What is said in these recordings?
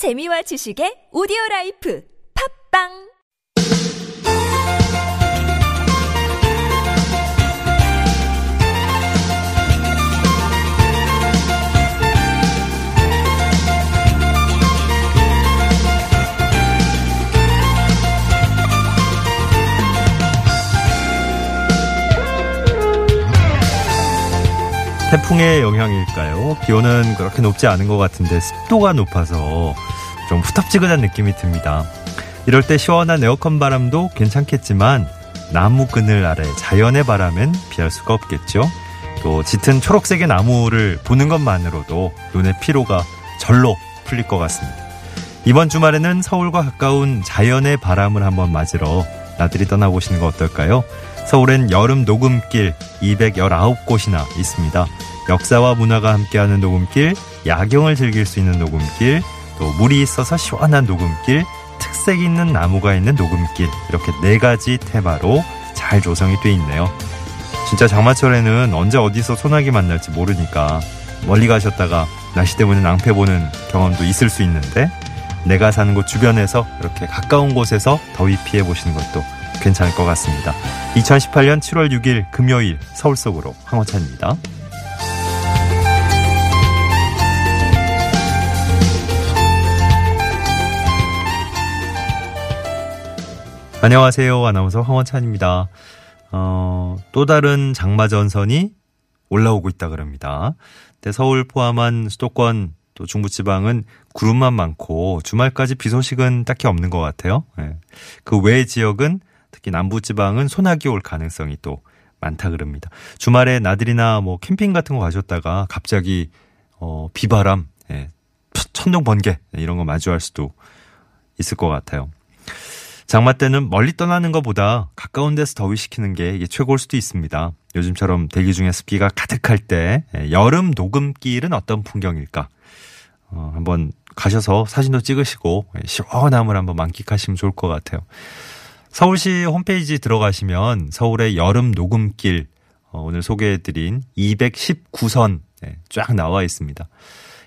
재미와 지식의 오디오 라이프. 팝빵 태풍의 영향일까요? 기온은 그렇게 높지 않은 것 같은데 습도가 높아서 좀 후텁지근한 느낌이 듭니다. 이럴 때 시원한 에어컨 바람도 괜찮겠지만 나무 그늘 아래 자연의 바람은 피할 수가 없겠죠. 또 짙은 초록색의 나무를 보는 것만으로도 눈의 피로가 절로 풀릴 것 같습니다. 이번 주말에는 서울과 가까운 자연의 바람을 한번 맞으러 나들이 떠나보시는 거 어떨까요? 서울엔 여름 녹음길 219곳이나 있습니다. 역사와 문화가 함께하는 녹음길, 야경을 즐길 수 있는 녹음길, 또 물이 있어서 시원한 녹음길, 특색 있는 나무가 있는 녹음길 이렇게 네 가지 테마로 잘 조성이 돼 있네요. 진짜 장마철에는 언제 어디서 소나기 만날지 모르니까 멀리 가셨다가 날씨 때문에 낭패 보는 경험도 있을 수 있는데 내가 사는 곳 주변에서 이렇게 가까운 곳에서 더위 피해 보시는 것도 괜찮을 것 같습니다. 2018년 7월 6일 금요일 서울 속으로 황호찬입니다. 안녕하세요. 아나운서 황원찬입니다. 어, 또 다른 장마 전선이 올라오고 있다 그럽니다. 근데 서울 포함한 수도권 또 중부지방은 구름만 많고 주말까지 비 소식은 딱히 없는 것 같아요. 네. 그외 지역은 특히 남부지방은 소나기 올 가능성이 또 많다 그럽니다. 주말에 나들이나 뭐 캠핑 같은 거 가셨다가 갑자기 어, 비바람, 예, 천둥 번개 이런 거 마주할 수도 있을 것 같아요. 장마 때는 멀리 떠나는 것보다 가까운 데서 더위 식히는 게 이게 최고일 수도 있습니다. 요즘처럼 대기 중에 습기가 가득할 때 예, 여름 녹음길은 어떤 풍경일까? 어, 한번 가셔서 사진도 찍으시고 예, 시원함을 한번 만끽하시면 좋을 것 같아요. 서울시 홈페이지 들어가시면 서울의 여름 녹음길 어, 오늘 소개해드린 219선 예, 쫙 나와 있습니다.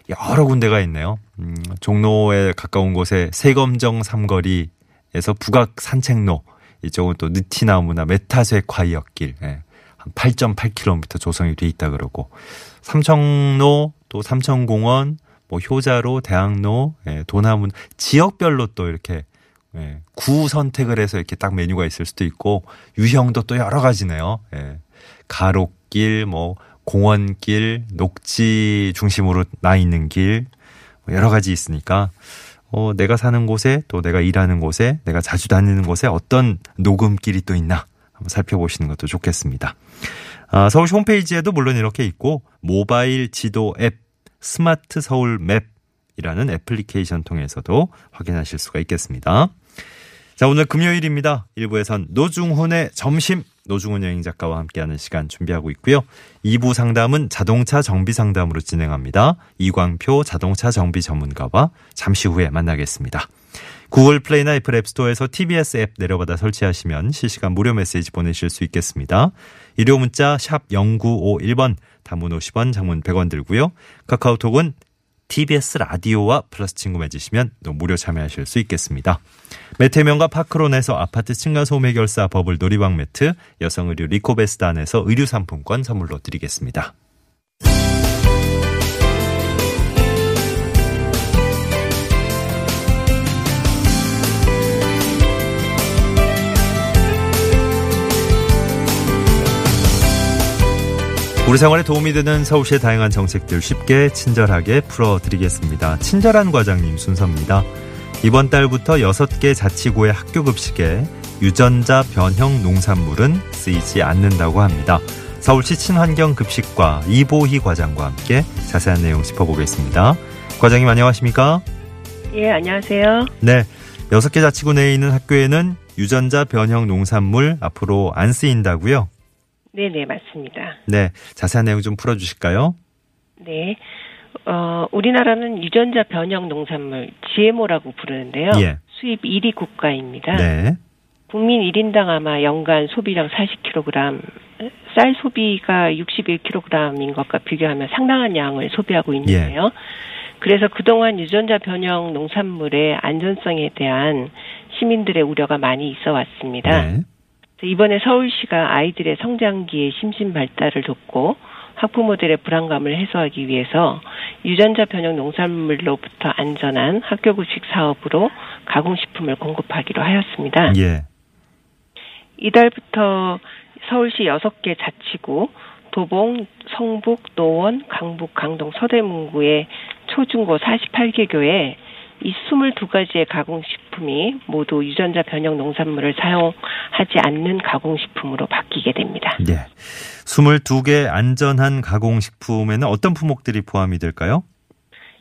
여러 군데가 있네요. 음, 종로에 가까운 곳에 세검정 삼거리 에서 북악 산책로 이쪽은 또 느티나무나 메타쇠 과이역길 예, 한 8.8km 조성이 돼 있다 그러고 삼청로 또 삼청공원 뭐 효자로 대학로 예, 도남문 지역별로 또 이렇게 예, 구 선택을 해서 이렇게 딱 메뉴가 있을 수도 있고 유형도 또 여러 가지네요. 예, 가로길 뭐 공원길 녹지 중심으로 나 있는 길 뭐 여러 가지 있으니까 어, 내가 사는 곳에 또 내가 일하는 곳에 내가 자주 다니는 곳에 어떤 녹음길이 또 있나 한번 살펴보시는 것도 좋겠습니다. 아, 서울시 홈페이지에도 물론 이렇게 있고 모바일 지도 앱 스마트 서울 맵 이라는 애플리케이션 통해서도 확인하실 수가 있겠습니다. 자, 오늘 금요일입니다. 1부에선 노중훈의 점심 노중훈 여행 작가와 함께하는 시간 준비하고 있고요. 2부 상담은 자동차 정비 상담으로 진행합니다. 이광표 자동차 정비 전문가와 잠시 후에 만나겠습니다. 구글 플레이나 애플 앱스토어에서 TBS 앱 내려받아 설치하시면 실시간 무료 메시지 보내실 수 있겠습니다. 유료 문자 샵 0951번 단문 50원 장문 100원 들고요. 카카오톡은 TBS 라디오와 플러스 친구 맺으시면 또 무료 참여하실 수 있겠습니다. 매트 명가 파크론에서 아파트 층간소음 해결사 버블 놀이방 매트, 여성의류 리코베스단에서 의류 상품권 선물로 드리겠습니다. 우리 생활에 도움이 되는 서울시의 다양한 정책들 쉽게 친절하게 풀어드리겠습니다. 친절한 과장님 순서입니다. 이번 달부터 6개 자치구의 학교 급식에 유전자 변형 농산물은 쓰이지 않는다고 합니다. 서울시 친환경 급식과 이보희 과장과 함께 자세한 내용 짚어보겠습니다. 과장님 안녕하십니까? 예, 안녕하세요. 네. 6개 자치구 내에 있는 학교에는 유전자 변형 농산물 앞으로 안 쓰인다고요? 네네, 맞습니다. 네. 자세한 내용 좀 풀어주실까요? 네. 어, 우리나라는 유전자 변형 농산물 GMO라고 부르는데요. 예. 수입 1위 국가입니다. 네. 국민 1인당 아마 연간 소비량 40kg, 쌀 소비가 61kg인 것과 비교하면 상당한 양을 소비하고 있는데요. 예. 그래서 그동안 유전자 변형 농산물의 안전성에 대한 시민들의 우려가 많이 있어 왔습니다. 네. 이번에 서울시가 아이들의 성장기의 심신 발달을 돕고 학부모들의 불안감을 해소하기 위해서 유전자 변형 농산물로부터 안전한 학교 급식 사업으로 가공식품을 공급하기로 하였습니다. 예. 이달부터 서울시 6개 자치구 도봉, 성북, 노원, 강북, 강동, 서대문구의 초중고 48개 교에 이 22가지의 가공식품이 모두 유전자 변형 농산물을 사용하지 않는 가공식품으로 바뀌게 됩니다. 네. 22개 안전한 가공식품에는 어떤 품목들이 포함이 될까요?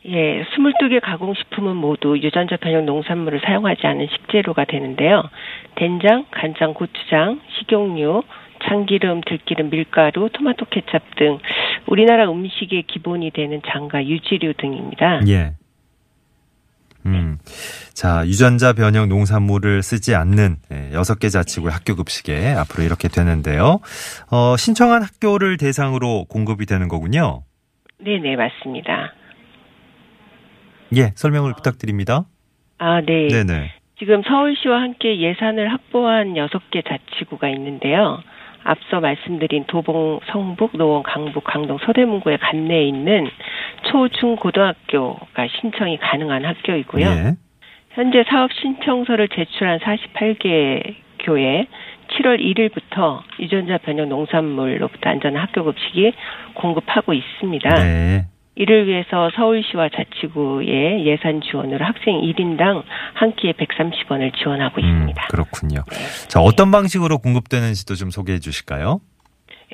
예, 22개 가공식품은 모두 유전자 변형 농산물을 사용하지 않은 식재료가 되는데요. 된장, 간장, 고추장, 식용유, 참기름, 들기름, 밀가루, 토마토 케찹 등 우리나라 음식의 기본이 되는 장과 유지류 등입니다. 예. 음. 자, 유전자 변형 농산물을 쓰지 않는 예, 여섯 개 자치구의 학교 급식에 앞으로 이렇게 되는데요. 어, 신청한 학교를 대상으로 공급이 되는 거군요. 네, 네, 맞습니다. 예, 설명을 부탁드립니다. 아, 네. 네네. 지금 서울시와 함께 예산을 확보한 여섯 개 자치구가 있는데요. 앞서 말씀드린 도봉, 성북, 노원, 강북, 강동, 서대문구의 관내에 있는 초, 중, 고등학교가 신청이 가능한 학교이고요. 예. 현재 사업 신청서를 제출한 48개 교회 7월 1일부터 유전자 변형 농산물로부터 안전한 학교 급식이 공급하고 있습니다. 네. 이를 위해서 서울시와 자치구의 예산 지원으로 학생 1인당 한 끼에 130원을 지원하고 음, 있습니다. 그렇군요. 네. 자, 어떤 방식으로 공급되는지도 좀 소개해 주실까요?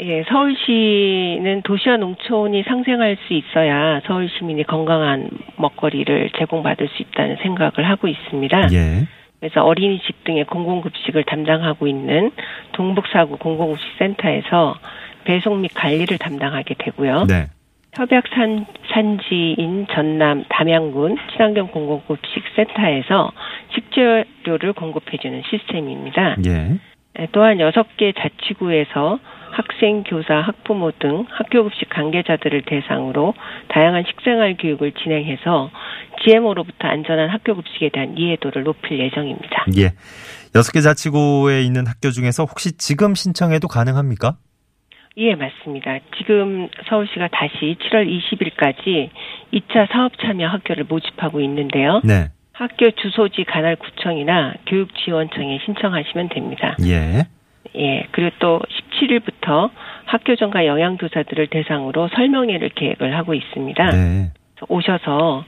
예, 서울시는 도시와 농촌이 상생할 수 있어야 서울 시민이 건강한 먹거리를 제공받을 수 있다는 생각을 하고 있습니다. 예. 그래서 어린이집 등의 공공급식을 담당하고 있는 동북사구 공공급식센터에서 배송 및 관리를 담당하게 되고요. 네. 협약 산, 산지인 전남 담양군 친환경 공공급식 센터에서 식재료를 공급해주는 시스템입니다. 예. 또한 여섯 개 자치구에서 학생, 교사, 학부모 등 학교급식 관계자들을 대상으로 다양한 식생활 교육을 진행해서 GMO로부터 안전한 학교급식에 대한 이해도를 높일 예정입니다. 예. 여섯 개 자치구에 있는 학교 중에서 혹시 지금 신청해도 가능합니까? 예, 맞습니다. 지금 서울시가 다시 7월 20일까지 2차 사업 참여 학교를 모집하고 있는데요. 네. 학교 주소지 관할 구청이나 교육지원청에 신청하시면 됩니다. 예. 예, 그리고 또 17일부터 학교 전과 영양교사들을 대상으로 설명회를 계획을 하고 있습니다. 네. 오셔서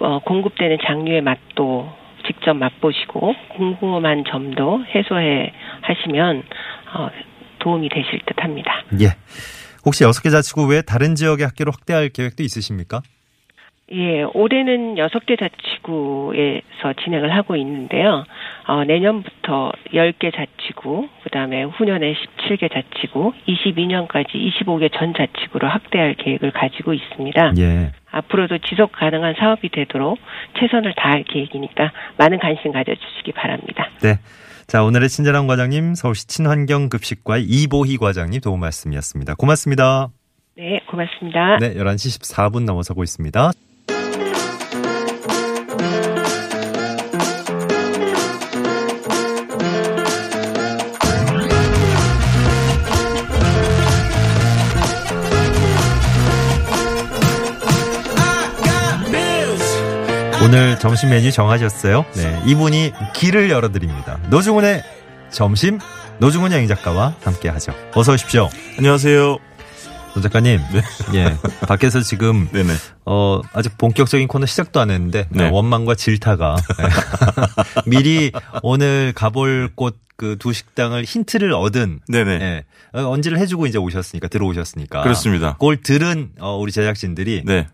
어, 공급되는 장류의 맛도 직접 맛보시고 궁금한 점도 해소해 하시면 어, 도움이 되실 듯 합니다. 예. 혹시 여섯 개 자치구 외에 다른 지역의 학교로 확대할 계획도 있으십니까? 예, 올해는 여섯 개 자치구에서 진행을 하고 있는데요. 어, 내년부터 10개 자치구, 그 다음에 후년에 17개 자치구, 22년까지 25개 전 자치구로 확대할 계획을 가지고 있습니다. 예. 앞으로도 지속 가능한 사업이 되도록 최선을 다할 계획이니까 많은 관심 가져주시기 바랍니다. 네. 자, 오늘의 친절한 과장님, 서울시 친환경급식과 이보희 과장님 도움 말씀이었습니다. 고맙습니다. 네, 고맙습니다. 네, 11시 14분 넘어서고 있습니다. 오늘 점심 메뉴 정하셨어요? 네. 이분이 길을 열어드립니다. 노중훈의 점심, 노중훈 여행 작가와 함께 하죠. 어서 오십시오. 안녕하세요. 노 작가님. 네. 예. 밖에서 지금, 네네. 어, 아직 본격적인 코너 시작도 안 했는데, 네. 원망과 질타가. 미리 오늘 가볼 곳 그 두 식당을 힌트를 얻은. 네네. 예. 어, 언지를 해주고 이제 오셨으니까, 들어오셨으니까. 그렇습니다. 그걸 들은, 어, 우리 제작진들이. 네.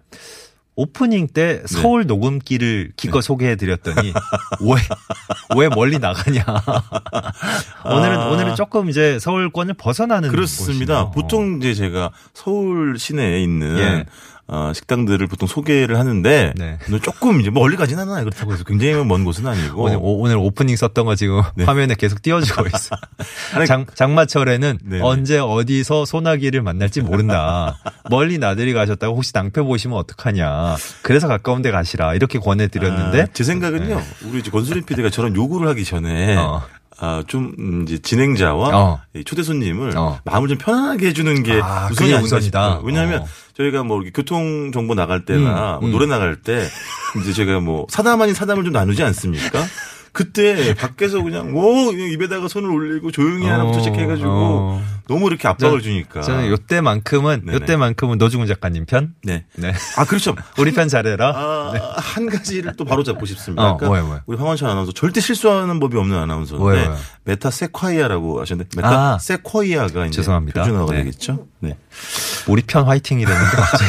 오프닝 때 네. 서울 네. 녹음기를 기껏 네. 소개해 드렸더니 왜, 왜 멀리 나가냐. 오늘은, 아. 오늘은 조금 이제 서울권을 벗어나는. 그렇습니다. 곳이네요. 보통 이제 제가 서울 시내에 있는 예. 어, 식당들을 보통 소개를 하는데 네. 조금 이제 멀리 가진 않아요. 그렇다고 해서 굉장히 먼 곳은 아니고 오늘, 오 늘 오프닝 썼던 거 지금 네. 화면에 계속 띄워주고 있어. 장, 장마철에는 네. 언제 어디서 소나기를 만날지 모른다. 멀리 나들이 가셨다고 혹시 낭패 보시면 어떡하냐. 그래서 가까운 데 가시라. 이렇게 권해드렸는데. 아, 제 생각은요. 네. 우리 이제 권수림 PD가 저런 요구를 하기 전에 어. 아, 좀 음, 이제 진행자와 어. 초대 손님을 어. 마음을 좀 편안하게 해주는 게 아, 우선이 우선이다. 왜냐하면 어. 저희가 뭐 이렇게 교통 정보 나갈 때나 음, 뭐 음. 노래 나갈 때 이제 제가 뭐 사담 아닌 사담을 좀 나누지 않습니까? 그때 밖에서 그냥 오 입에다가 손을 올리고 조용히 하나부터 어, 시작해가지고 어. 너무 이렇게 압박을 주니까 저는 요때만큼은 네네. 요때만큼은 노중훈 작가님 편. 네. 네. 아 그렇죠. 우리 편 잘해라. 아, 네. 한 가지를 또 바로 잡고 싶습니다. 어, 그러니까 뭐야. 우리 황원찬 아나운서 절대 실수하는 법이 없는 아나운서인데 뭐야. 메타 세콰이아라고 하셨는데 메타 아, 세콰이아가 이제 죄송합니다. 표준어가 네. 되겠죠. 네. 우리 편 화이팅이랬는데 갑자기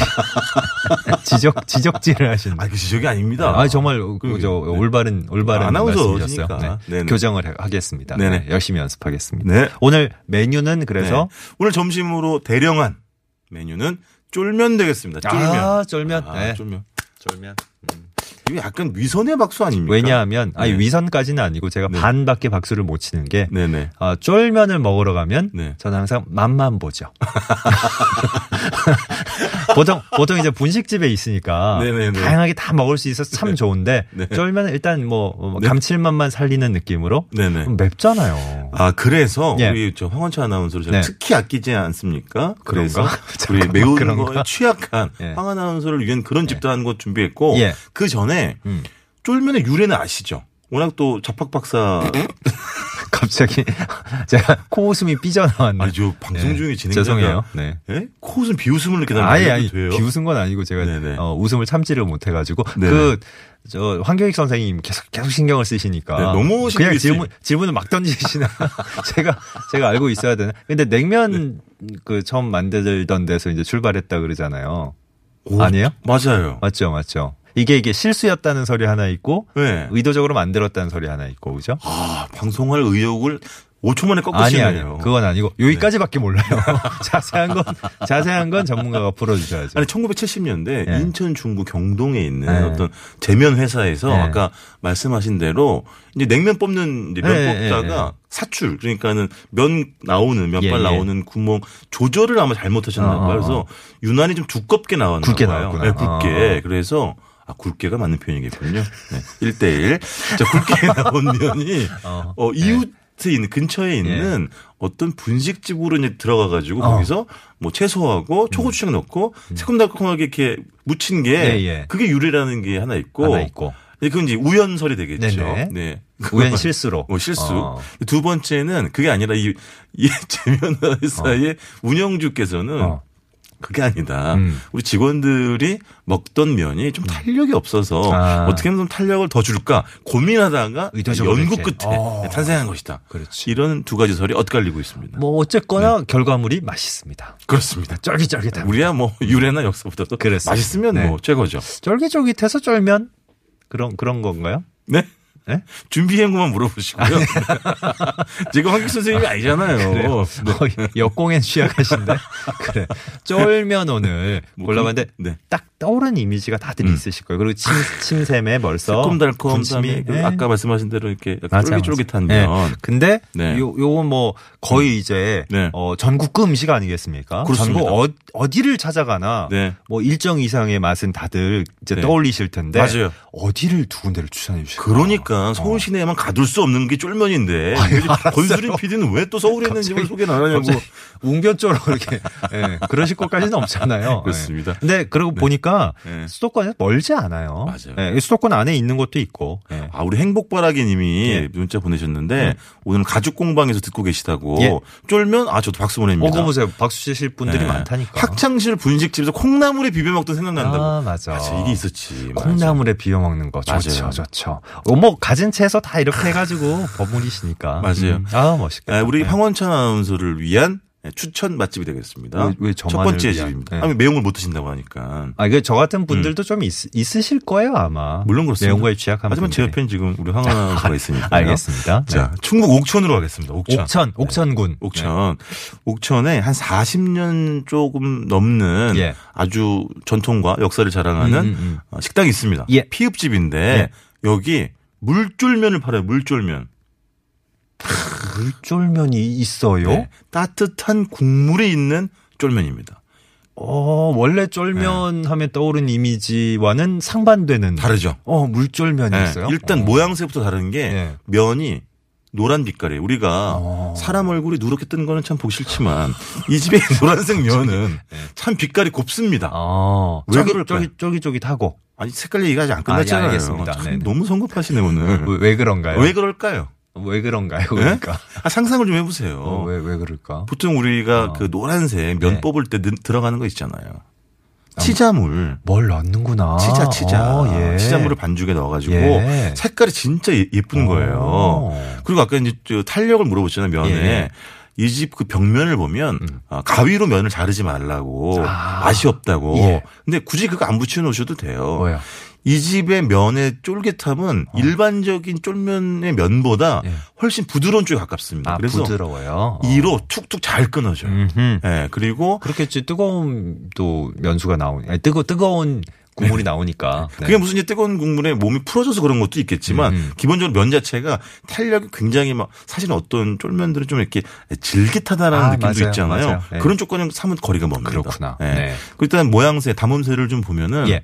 지적 지적질을 하시는. 아, 그 지적이 아닙니다. 아, 정말 그, 저 네. 올바른 올바른 아, 아나운서셨어요. 네. 교정을 하겠습니다. 네네. 네, 열심히 연습하겠습니다. 네. 오늘 메뉴는 그래서 네. 오늘 점심으로 대령한 메뉴는 쫄면 되겠습니다. 쫄면. 아, 쫄면. 아, 네. 쫄면. 쫄면. 음. 이게 약간 위선의 박수 아닙니까? 왜냐하면 아니 네. 위선까지는 아니고 제가 네. 반밖에 박수를 못 치는 게 네네. 아, 쫄면을 먹으러 가면 네. 저는 항상 맛만 보죠. 보통 보통 이제 분식집에 있으니까 네네네. 다양하게 다 먹을 수 있어서 참 네. 좋은데 네. 쫄면은 일단 뭐, 뭐 네. 감칠맛만 살리는 느낌으로 네네. 맵잖아요. 아 그래서 예. 우리 저 황원철 아나운서를 네. 특히 아끼지 않습니까? 그래서 우리 매운 거에 취약한 예. 황 아나운서를 위한 그런 집단한 것 준비했고 예. 그 전에 음. 쫄면의 유래는 아시죠? 워낙 또 자팍 박사 갑자기 제가 코웃음이 삐져나왔네. 아니 저 방송 네. 중에 진행자가 죄송해요. 네. 네? 코웃음 비웃음을 이렇게 나면 아니 돼요? 비웃은 건 아니고 제가 어, 웃음을 참지를 못해가지고 그 저 황교익 선생님 계속 계속 신경을 쓰시니까 네, 너무 그냥 질문 질문을 막 던지시나 제가 제가 알고 있어야 되나? 근데 냉면 네. 그 처음 만들던 데서 이제 출발했다 그러잖아요. 오, 아니에요? 맞아요. 맞죠, 맞죠. 이게 이게 실수였다는 소리 하나 있고 네. 의도적으로 만들었다는 소리 하나 있고 그죠? 아 방송할 의욕을 5초 만에 꺾으시네요. 아니, 아니, 그건 아니고 여기까지밖에 네. 몰라요. 자세한 건 자세한 건 전문가가 풀어 주셔야죠. 아니 1970년대 네. 인천 중구 경동에 있는 네. 어떤 제면 회사에서 네. 아까 말씀하신 대로 이제 냉면 뽑는 이제 면 네, 뽑다가 사출 그러니까는 면 나오는 면발 예, 예. 나오는 구멍 조절을 아마 잘못하셨나 봐요. 어, 어, 그래서 어. 유난히 좀 두껍게 나왔나 굵게 봐요. 나왔구나. 네, 굵게. 어. 그래서 아, 굵게가 맞는 표현이겠군요. 네. 1대1. 자, 굵게 나온 면이, 어, 어 이웃 네. 있는, 근처에 있는 예. 어떤 분식집으로 이제 들어가 가지고 어. 거기서 뭐 채소하고 초고추장 음. 넣고 음. 새콤달콤하게 이렇게 묻힌 게 예, 예. 그게 유래라는 게 하나 있고. 하나 있고. 그건 이제 우연설이 되겠죠. 네네. 네. 우연 실수로. 뭐 실수. 어. 두 번째는 그게 아니라 이, 이 재면 회사의 어. 운영주께서는 어. 그게 아니다. 음. 우리 직원들이 먹던 면이 좀 탄력이 없어서 아. 어떻게 하면 좀 탄력을 더 줄까 고민하다가 연구 끝에 어. 탄생한 것이다. 그렇지. 이런 두 가지 설이 엇갈리고 있습니다. 뭐 어쨌거나 네. 결과물이 맛있습니다. 그렇습니다. 쫄깃쫄깃한. 우리야 뭐 유래나 역사보다 도 맛있으면 네. 뭐 최고죠. 쫄깃쫄깃해서 쫄면 그런 그런 건가요? 네. 네? 준비한 것만 물어보시고요. 제가 황기 선생님이 아니잖아요. 네. 어, 역공엔 취약하신데. 그래. 쫄면 오늘 뭐, 골라봤는데 네. 딱 떠오르는 이미지가 다들 음. 있으실 거예요. 그리고 침, 침샘에 벌써 새콤달콤 그 네. 아까 말씀하신 대로 이렇게 쫄깃쫄깃한 면. 네. 근데 네. 요 요건 뭐 거의 음. 이제 네. 어 전국급 음식 아니겠습니까? 그렇습니다. 전국 어, 디를 찾아가나 네. 뭐 일정 이상의 맛은 다들 이제 네. 떠올리실 텐데 맞아요. 어디를 두 군데를 추천해 주실까요? 그러니까 서울 시내에만 가둘 수 없는 게 쫄면인데 권수린 PD는 왜 또 서울에 있는 집을 소개 안 하냐고 웅변 쪽으로 이렇게 예, 그러실 것까지는 없잖아요. 그렇습니다. 근데 그러고 보니까 보니까 네. 수도권에서 멀지 않아요. 맞아요. 네, 수도권 안에 있는 것도 있고. 네. 아 우리 행복바라기님이 예. 문자 보내셨는데 네. 오늘 가죽 공방에서 듣고 계시다고 예. 쫄면 아 저도 박수 보냅니다. 어, 보세요. 박수 치실 분들이 네. 많다니까. 학창실 분식집에서 콩나물에 비벼 먹던 생각난다고. 아 맞아. 맞아 이게 있었지. 콩나물에 비벼 먹는 거 좋죠, 맞아요. 좋죠. 어, 뭐 가진 채소 다 이렇게 해가지고 버무리시니까. 맞아요. 음. 아 멋있다. 아, 우리 황원찬 아나운서를 위한 네, 추천 맛집이 되겠습니다. 왜, 왜첫 번째 집입니다. 네. 아니, 매운 걸 못 드신다고 하니까. 아, 이게 저 같은 분들도 음. 좀 있, 있으실 거예요, 아마. 물론 그렇습니다. 매운 거에 취약한 하지만 제 옆엔 지금 우리 황하나가 있으니까. 알겠습니다. 자, 네. 충북 옥천으로 가겠습니다. 옥천. 옥천, 옥천군. 네. 옥천. 옥천에 한 40년 조금 넘는 예. 아주 전통과 역사를 자랑하는 음, 음, 음. 어, 식당이 있습니다. 예. 피읍집인데 예. 여기 물쫄면을 팔아요. 물쫄면. 물쫄면이 있어요? 네. 따뜻한 국물이 있는 쫄면입니다. 어, 원래 쫄면 네. 하면 떠오른 이미지와는 상반되는. 다르죠. 어, 물쫄면이 네. 있어요? 일단 어. 모양새부터 다른 게 네. 면이 노란 빛깔이에요. 우리가 어. 사람 얼굴이 누렇게 뜬 거는 참 보기 싫지만 이 집의 노란색 면은 네. 참 빛깔이 곱습니다. 어. 왜 그럴까요? 쫄깃, 쫄깃쫄깃하고. 아니 색깔 얘기가 아직 안 끝났잖아요. 아, 예, 알겠습니다. 너무 성급하시네 오늘. 왜, 왜 그런가요? 왜 그럴까요? 왜 그런가요? 네? 그러니까. 네? 아, 상상을 좀 해보세요. 어, 왜, 왜 그럴까? 보통 우리가 어. 그 노란색 면 네. 뽑을 때 들어가는 거 있잖아요. 치자물. 뭘 넣는구나. 치자, 치자. 어, 예. 치자물을 반죽에 넣어가지고 예. 색깔이 진짜 예, 예쁜 거예요. 어. 그리고 아까 이제 탄력을 물어보잖아요, 면에. 예. 이집 그 벽면을 보면 음. 아, 가위로 면을 자르지 말라고 아. 맛이 없다고. 예. 근데 굳이 그거 안 붙여 놓으셔도 돼요. 뭐야? 이 집의 면의 쫄깃함은 어. 일반적인 쫄면의 면보다 예. 훨씬 부드러운 쪽에 가깝습니다. 아, 그래서 부드러워요. 이로 툭툭 잘 끊어져요. 예. 네, 그리고 그렇겠지 뜨거운 또 면수가 나오니 아니, 뜨거 뜨거운 국물이 네. 나오니까. 네. 그게 무슨 이제 뜨거운 국물에 몸이 풀어져서 그런 것도 있겠지만 음. 기본적으로 면 자체가 탄력이 굉장히 막 사실 어떤 쫄면들은 좀 이렇게 질깃하다라는 아, 느낌도 맞아요. 있잖아요. 네. 그런 조건은 사뭇 거리가 멉니다. 그렇구나. 네. 네. 일단 모양새, 담음새를 좀 보면은 예.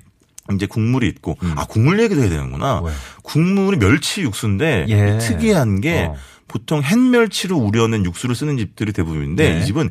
이제 국물이 있고 음. 아 국물 얘기도 해야 되는구나. 왜? 국물이 멸치 육수인데 예. 특이한 게 어. 보통 햇멸치로 우려낸 육수를 쓰는 집들이 대부분인데 네. 이 집은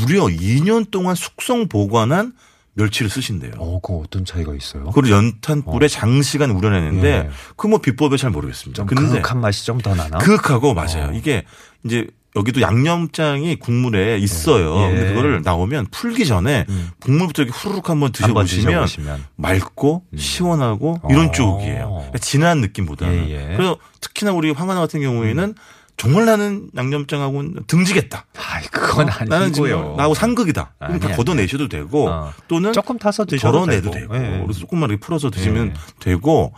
무려 2년 동안 숙성 보관한 멸치를 쓰신대요. 어, 그 어떤 차이가 있어요? 그리고 연탄불에 어. 장시간 우려내는데 예. 그뭐 비법에 잘 모르겠습니다. 좀 근데 그윽한 맛이 좀 더 나나? 그윽하고 맞아요. 어. 이게 이제 여기도 양념장이 국물에 있어요. 예. 근데 그거를 나오면 풀기 전에 음. 국물부터 이렇게 후루룩 한번 드셔보시면, 한번 맑고 음. 시원하고 이런 어. 쪽이에요. 그러니까 진한 느낌보다는. 예, 예. 그래서 특히나 우리 황하나 같은 경우에는 음. 정말 나는 양념장하고는 등지겠다. 아, 그건 어? 아니고요. 나는 나하고 상극이다. 그럼 다 걷어내셔도 되고 어. 또는 조금 타서 드셔도 덜어내도 되고. 되고. 네. 그래서 조금만 이렇게 풀어서 드시면 네. 되고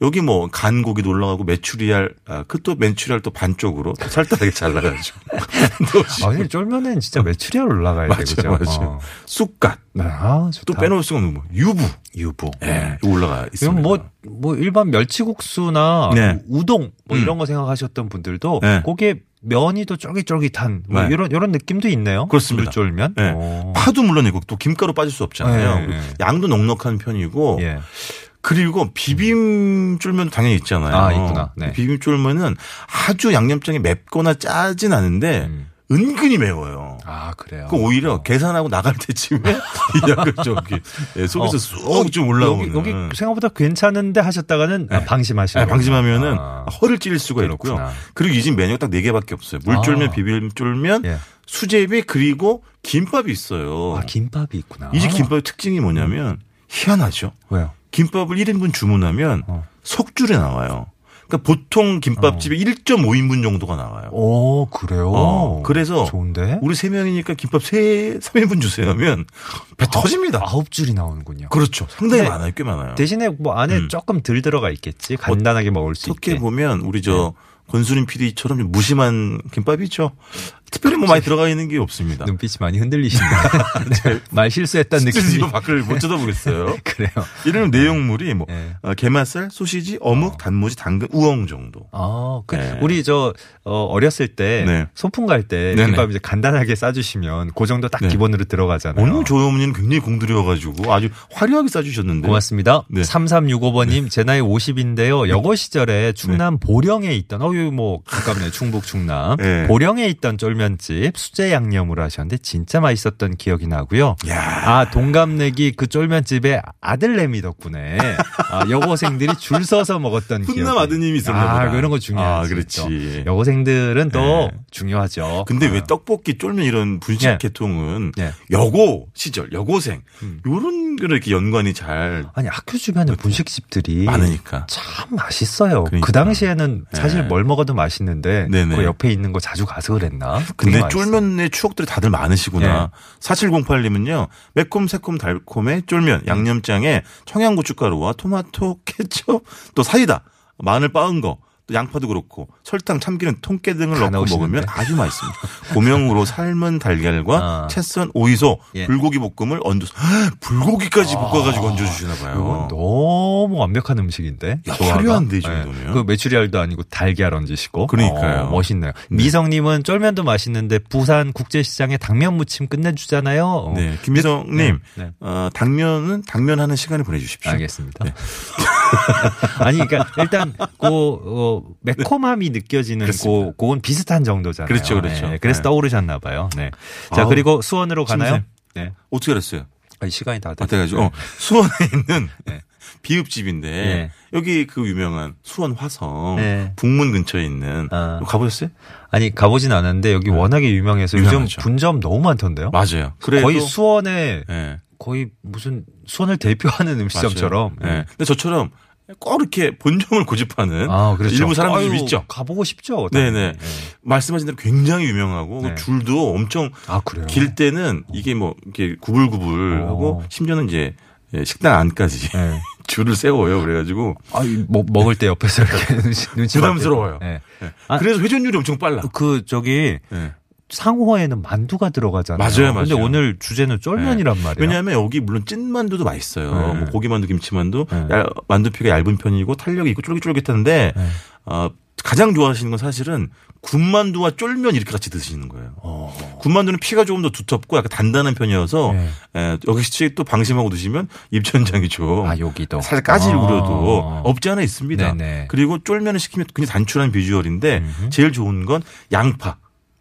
여기 뭐 간 고기도 올라가고 메추리알 아, 그또 메추리알 또 반쪽으로 살짝하게 잘라가지고. 아니 쫄면엔 진짜 메추리알 올라가야 되죠. 맞아. 어. 쑥갓. 아, 또 빼놓을 수가 없는 뭐 유부. 유부. 예, 네. 올라가 있습니다. 뭐, 뭐 일반 멸치국수나 네. 우동 뭐 음. 이런 거 생각하셨던 분들도 네. 거기에 면이 더 쫄깃쫄깃한 뭐 네. 이런 이런 느낌도 있네요. 그렇습니다. 쫄면. 네. 파도 물론이고 또 김가루 빠질 수 없잖아요. 네. 양도 넉넉한 편이고. 예. 그리고 비빔 쫄면 당연히 있잖아요. 아, 있구나. 네. 비빔 쫄면은 아주 양념장이 맵거나 짜진 않은데 음. 은근히 매워요. 아 그래요. 그 오히려 어. 계산하고 나갈 때쯤에 약간 저기 예, 속에서 어. 쑥좀 올라오는. 여기, 여기, 생각보다 괜찮은데 하셨다가는 네. 방심하시는. 네, 방심하면은 아. 허를 찔릴 수가 그렇구나. 있고요. 그리고 이 집 메뉴가 딱 네 개밖에 없어요. 물쫄면, 아. 비빔쫄면, 예. 수제비 그리고 김밥이 있어요. 아 김밥이 있구나. 이 집 김밥의 특징이 뭐냐면 희한하죠. 왜요? 김밥을 1인분 주문하면 어. 석줄에 나와요. 그러니까 보통 김밥집에 어. 1.5인분 정도가 나와요. 오, 그래요? 어, 그래서 좋은데? 우리 세 명이니까 김밥 세 3인분 주세요 하면 배 터집니다. 아홉 줄이 나오는군요. 그렇죠. 상당히 많아요. 꽤 많아요. 대신에 뭐 안에 음. 조금 덜 들어가 있겠지. 간단하게 먹을 수 있게. 어떻게 보면 우리 저 네. 권수림 PD처럼 좀 무심한 김밥이죠. 특별히 뭐 많이 들어가 있는 게 없습니다. 눈빛이 많이 흔들리신다. 네. 말 실수했다는 느낌이. 밖을 못 쳐다보겠어요. 그래요. 이런 내용물이 뭐 네. 어, 게맛살, 소시지, 어묵, 어. 단무지, 당근, 우엉 정도. 아, 그 네. 우리 저 어, 어렸을 때 네. 소풍 갈 때 김밥 이제 간단하게 싸주시면 그 정도 딱 네. 기본으로 들어가잖아요. 오늘 조어머니는 굉장히 공들여가지고 아주 화려하게 싸주셨는데. 고맙습니다. 네. 3365번님 제 나이 50인데요. 여고 시절에 충남 보령에 있던 어유 뭐 가깝네 충북 충남 보령에 있던 쫄면 쫄면집 수제 양념으로 하셨는데 진짜 맛있었던 기억이 나고요. 야. 아 동갑내기 그 쫄면집에 아들내미 덕분에 아, 여고생들이 줄 서서 먹었던 기억. 훈남 아드님이 있었나 아, 보다. 그런 거 중요하죠. 아, 그렇지. 여고생들은 또 네. 중요하죠. 근데 어. 왜 떡볶이 쫄면 이런 분식 네. 계통은 네. 여고 시절 여고생 음. 요런 거를 이렇게 연관이 잘 아니 학교 주변에 분식집들이 많으니까 참 맛있어요. 그러니까. 그 당시에는 사실 네. 뭘 먹어도 맛있는데 네네. 그 옆에 있는 거 자주 가서 그랬나? 근데 쫄면의 추억들이 다들 많으시구나. 예. 4708님은요. 매콤 새콤 달콤의 쫄면 양념장에 청양고춧가루와 토마토 케첩 또 사이다 마늘 빻은 거 또 양파도 그렇고 설탕, 참기름, 통깨 등을 넣고 넣으시는데? 먹으면 아주 맛있습니다. 고명으로 삶은 달걀과 아. 채썬 오이소, 예. 불고기 볶음을 얹어 불고기까지 아. 볶아가지고 얹어주시나 봐요. 너무 완벽한 음식인데. 야, 화려한데 이 네. 정도면. 네. 그 메추리알도 아니고 달걀 얹으시고. 그러니까요. 어, 멋있네요. 네. 미성님은 쫄면도 맛있는데 부산 국제시장에 당면 무침 끝내주잖아요. 네, 김미성님, 네. 네. 어, 당면은 당면하는 시간을 보내주십시오. 알겠습니다. 네. 아니, 그러니까 일단 그 어, 매콤함이 느껴지는 고, 그건 비슷한 정도잖아요. 그렇죠, 그렇죠. 네, 그래서 네. 떠오르셨나 봐요. 네. 자, 아우, 그리고 수원으로 가나요? 네. 어떻게 알았어요? 아니, 시간이 다 돼가지고 어, 수원에 있는 네. 비읍집인데 네. 여기 그 유명한 수원 화성 네. 북문 근처에 있는 아. 가보셨어요? 아니 가보진 않았는데 여기 네. 워낙에 유명해서 유명하죠. 요즘 분점 너무 많던데요. 맞아요. 거의 수원에 네. 거의 무슨 수원을 대표하는 음식점처럼. 네. 근데 저처럼 꼭 이렇게 본점을 고집하는 아, 그렇죠. 일부 사람들이 좀 있죠. 가보고 싶죠. 네네. 네. 말씀하신 대로 굉장히 유명하고 네. 줄도 엄청 아, 길 때는 이게 뭐 이렇게 구불구불하고 어. 심지어는 이제 예, 식당 안까지 네. 줄을 세워요. 그래가지고 아, 뭐 먹을 때 옆에서 이렇게 눈치 부담스러워요. 네. 네. 아, 그래서 회전율이 엄청 빨라. 그 저기 네. 상호에는 만두가 들어가잖아요. 맞아요, 맞아요. 근데 오늘 주제는 쫄면이란 네. 말이에요. 왜냐하면 여기 물론 찐 만두도 맛있어요. 네. 뭐 고기 만두, 김치 만두, 네. 만두피가 얇은 편이고 탄력이 있고 쫄깃쫄깃한데 네. 어, 가장 좋아하시는 건 사실은 군만두와 쫄면 이렇게 같이 드시는 거예요. 어. 군만두는 피가 조금 더 두텁고 약간 단단한 편이어서 네. 에, 역시 또 방심하고 드시면 입천장이죠. 아 여기도 살짝 까질 아. 우려도 없지 않아 있습니다. 네네. 그리고 쫄면을 시키면 굉장히 단출한 비주얼인데 음흠. 제일 좋은 건 양파.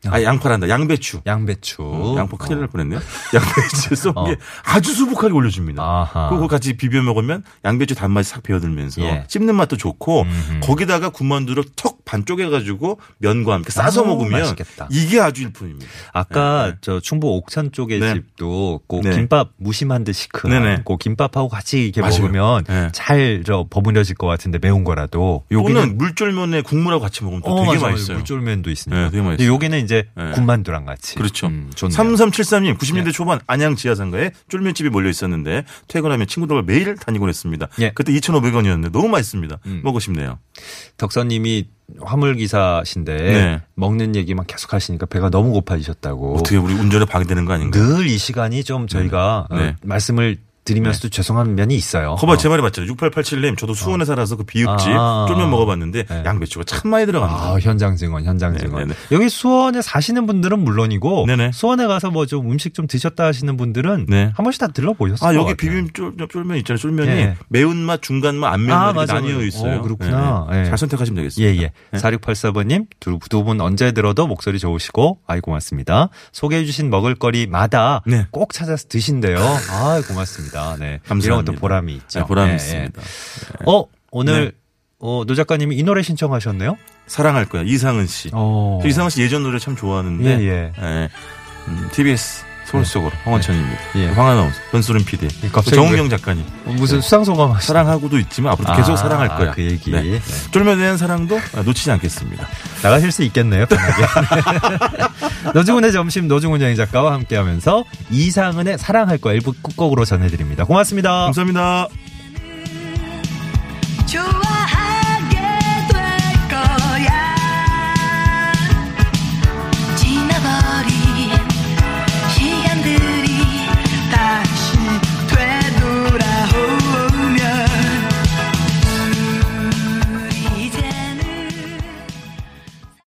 아, 양파란다. 양배추. 양배추. 음, 양파 큰일 날 뻔했네요. 양배추 쏙에 어. 아주 수북하게 올려줍니다. 아하. 그거 같이 비벼 먹으면 양배추 단맛이 싹 배어들면서 예. 씹는 맛도 좋고 음흠. 거기다가 군만두를 턱 반쪽 해가지고 면과 함께 싸서 아, 먹으면 맛있겠다. 이게 아주 일품입니다. 아까 네. 저 충북 옥천 쪽의 네. 집도 그 네. 김밥 무심한 듯 시큰 네네. 그 김밥하고 같이 이렇게 맞아요. 먹으면 네. 잘저 버무려질 것 같은데 매운 거라도 여기는 물쫄면에 국물하고 같이 먹으면 또 어, 되게 맞아요. 맛있어요. 물쫄면도 있습니다. 네, 되게 맛있어요. 여기는 이제 이제 네. 군만두랑 같이. 그렇죠. 음, 3373님 90년대 네. 초반 안양 지하상가에 쫄면집이 몰려 있었는데 퇴근하면 친구들과 매일 다니곤 했습니다. 예. 그때 2,500원이었는데 너무 맛있습니다. 음. 먹고 싶네요. 덕선님이 화물 기사신데 네. 먹는 얘기만 계속 하시니까 배가 너무 고파지셨다고. 어떻게 우리 운전에 방해되는 거 아닌가요? 늘이 시간이 좀 저희가 네. 어, 말씀을 드리면서도 네. 죄송한 면이 있어요. 거봐, 어. 제 말이 맞잖아요. 6887님, 저도 수원에 어. 살아서 그 비읍집 아, 쫄면 먹어봤는데 네. 양배추가 참 많이 들어갑니다. 아, 현장 증언, 현장 네, 증언. 네네. 여기 수원에 사시는 분들은 물론이고 네네. 수원에 가서 뭐 좀 음식 좀 드셨다 하시는 분들은 네. 한 번씩 다 들러보셨어요. 아, 여기 비빔 쫄, 쫄면 있잖아요. 쫄면이 네. 매운맛, 중간맛, 안면맛 아, 나뉘어 있어요. 오, 그렇구나. 네, 잘 선택하시면 되겠습니다. 예, 예. 4684번님, 두, 두분 언제 들어도 목소리 좋으시고, 아이 고맙습니다. 소개해주신 먹을거리마다 꼭 찾아서 드신대요. 아, 고맙습니다. 네. 감사합니다. 이런 것도 보람이 있죠. 네, 보람이 네, 있습니다. 네. 어 오늘 네. 어, 노 작가님이 이 노래 신청하셨네요. 사랑할 거야 이상은 씨. 어. 이상은 씨 예전 노래 참 좋아하는데 예, 예. 예. 음, TBS 서울 속으로 네. 황원천입니다. 예. 황아나운서, 변소름 PD, 예, 정은경 작가님. 어, 무슨 수상소감 사랑하고도 있지만 앞으로 아, 계속 사랑할 거야. 그 얘기. 네. 네. 쫄면에 대한 사랑도 놓치지 않겠습니다. 나가실 수 있겠네요. 노중훈의 점심 노중훈 여행 작가와 함께하면서 이상은의 사랑할 거야 일부 끝곡으로 전해드립니다. 고맙습니다. 감사합니다. 좋아.